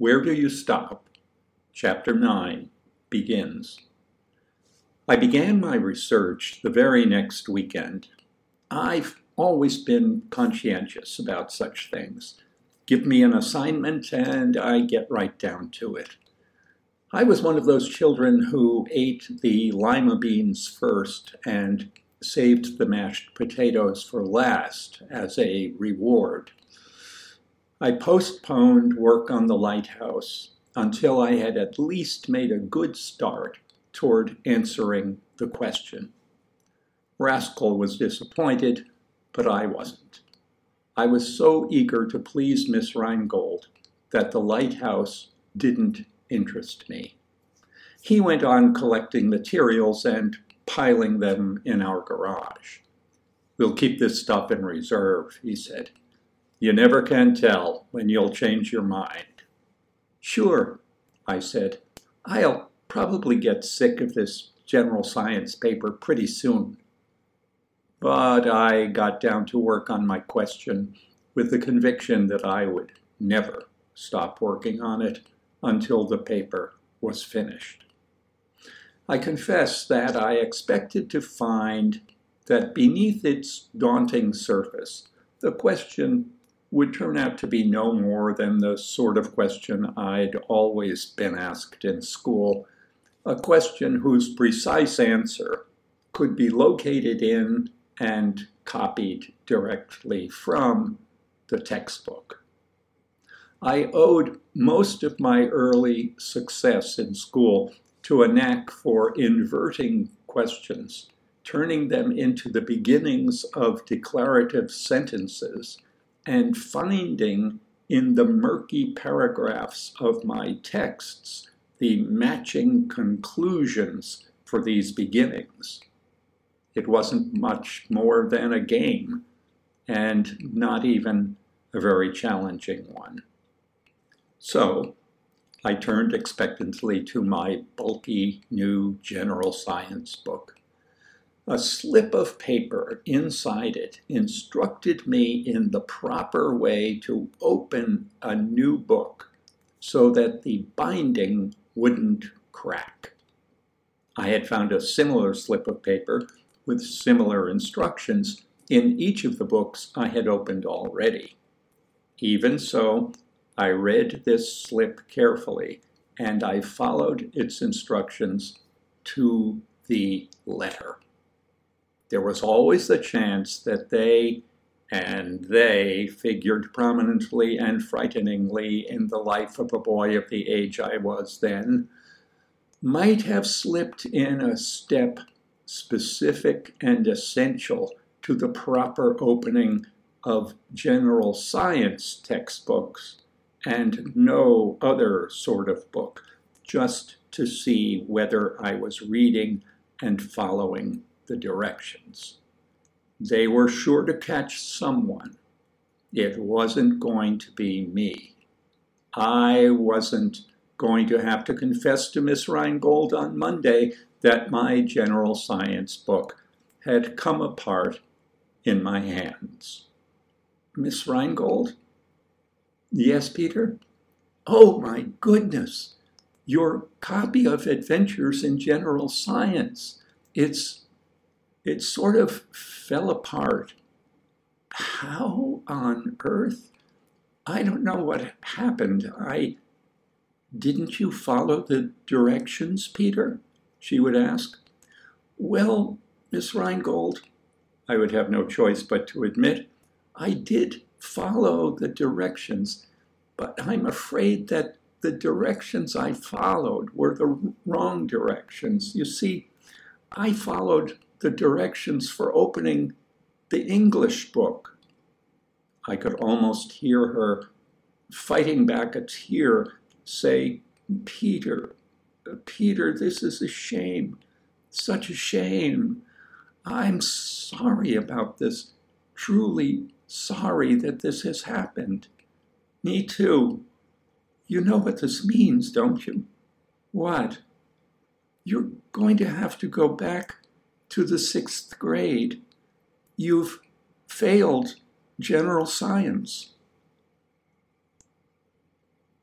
Where Do You Stop? Chapter 9 begins. I began my research the very next weekend. I've always been conscientious about such things. Give me an assignment and I get right down to it. I was one of those children who ate the lima beans first and saved the mashed potatoes for last as a reward. I postponed work on the lighthouse until I had at least made a good start toward answering the question. Rascal was disappointed, but I wasn't. I was so eager to please Miss Rheingold that the lighthouse didn't interest me. He went on collecting materials and piling them in our garage. We'll keep this stuff in reserve, he said. You never can tell when you'll change your mind. Sure, I said. I'll probably get sick of this general science paper pretty soon. But I got down to work on my question with the conviction that I would never stop working on it until the paper was finished. I confess that I expected to find that beneath its daunting surface, the question would turn out to be no more than the sort of question I'd always been asked in school, a question whose precise answer could be located in and copied directly from the textbook. I owed most of my early success in school to a knack for inverting questions, turning them into the beginnings of declarative sentences and finding in the murky paragraphs of my texts the matching conclusions for these beginnings. It wasn't much more than a game, and not even a very challenging one. So I turned expectantly to my bulky new general science book a slip of paper inside it instructed me in the proper way to open a new book so that the binding wouldn't crack. I had found a similar slip of paper with similar instructions in each of the books I had opened already. Even so, I read this slip carefully and I followed its instructions to the letter there was always the chance that they and they figured prominently and frighteningly in the life of a boy of the age I was then, might have slipped in a step specific and essential to the proper opening of general science textbooks and no other sort of book, just to see whether I was reading and following the directions. They were sure to catch someone. It wasn't going to be me. I wasn't going to have to confess to Miss Rheingold on Monday that my general science book had come apart in my hands. Miss Rheingold? Yes, Peter? Oh, my goodness! Your copy of Adventures in General Science. It's it sort of fell apart. How on earth? I don't know what happened. I. Didn't you follow the directions, Peter? She would ask. Well, Miss Rheingold, I would have no choice but to admit, I did follow the directions, but I'm afraid that the directions I followed were the wrong directions. You see, I followed the directions for opening the English book. I could almost hear her fighting back a tear, say, Peter, Peter, this is a shame, such a shame. I'm sorry about this, truly sorry that this has happened. Me too. You know what this means, don't you? What? You're going to have to go back to the sixth grade, you've failed general science.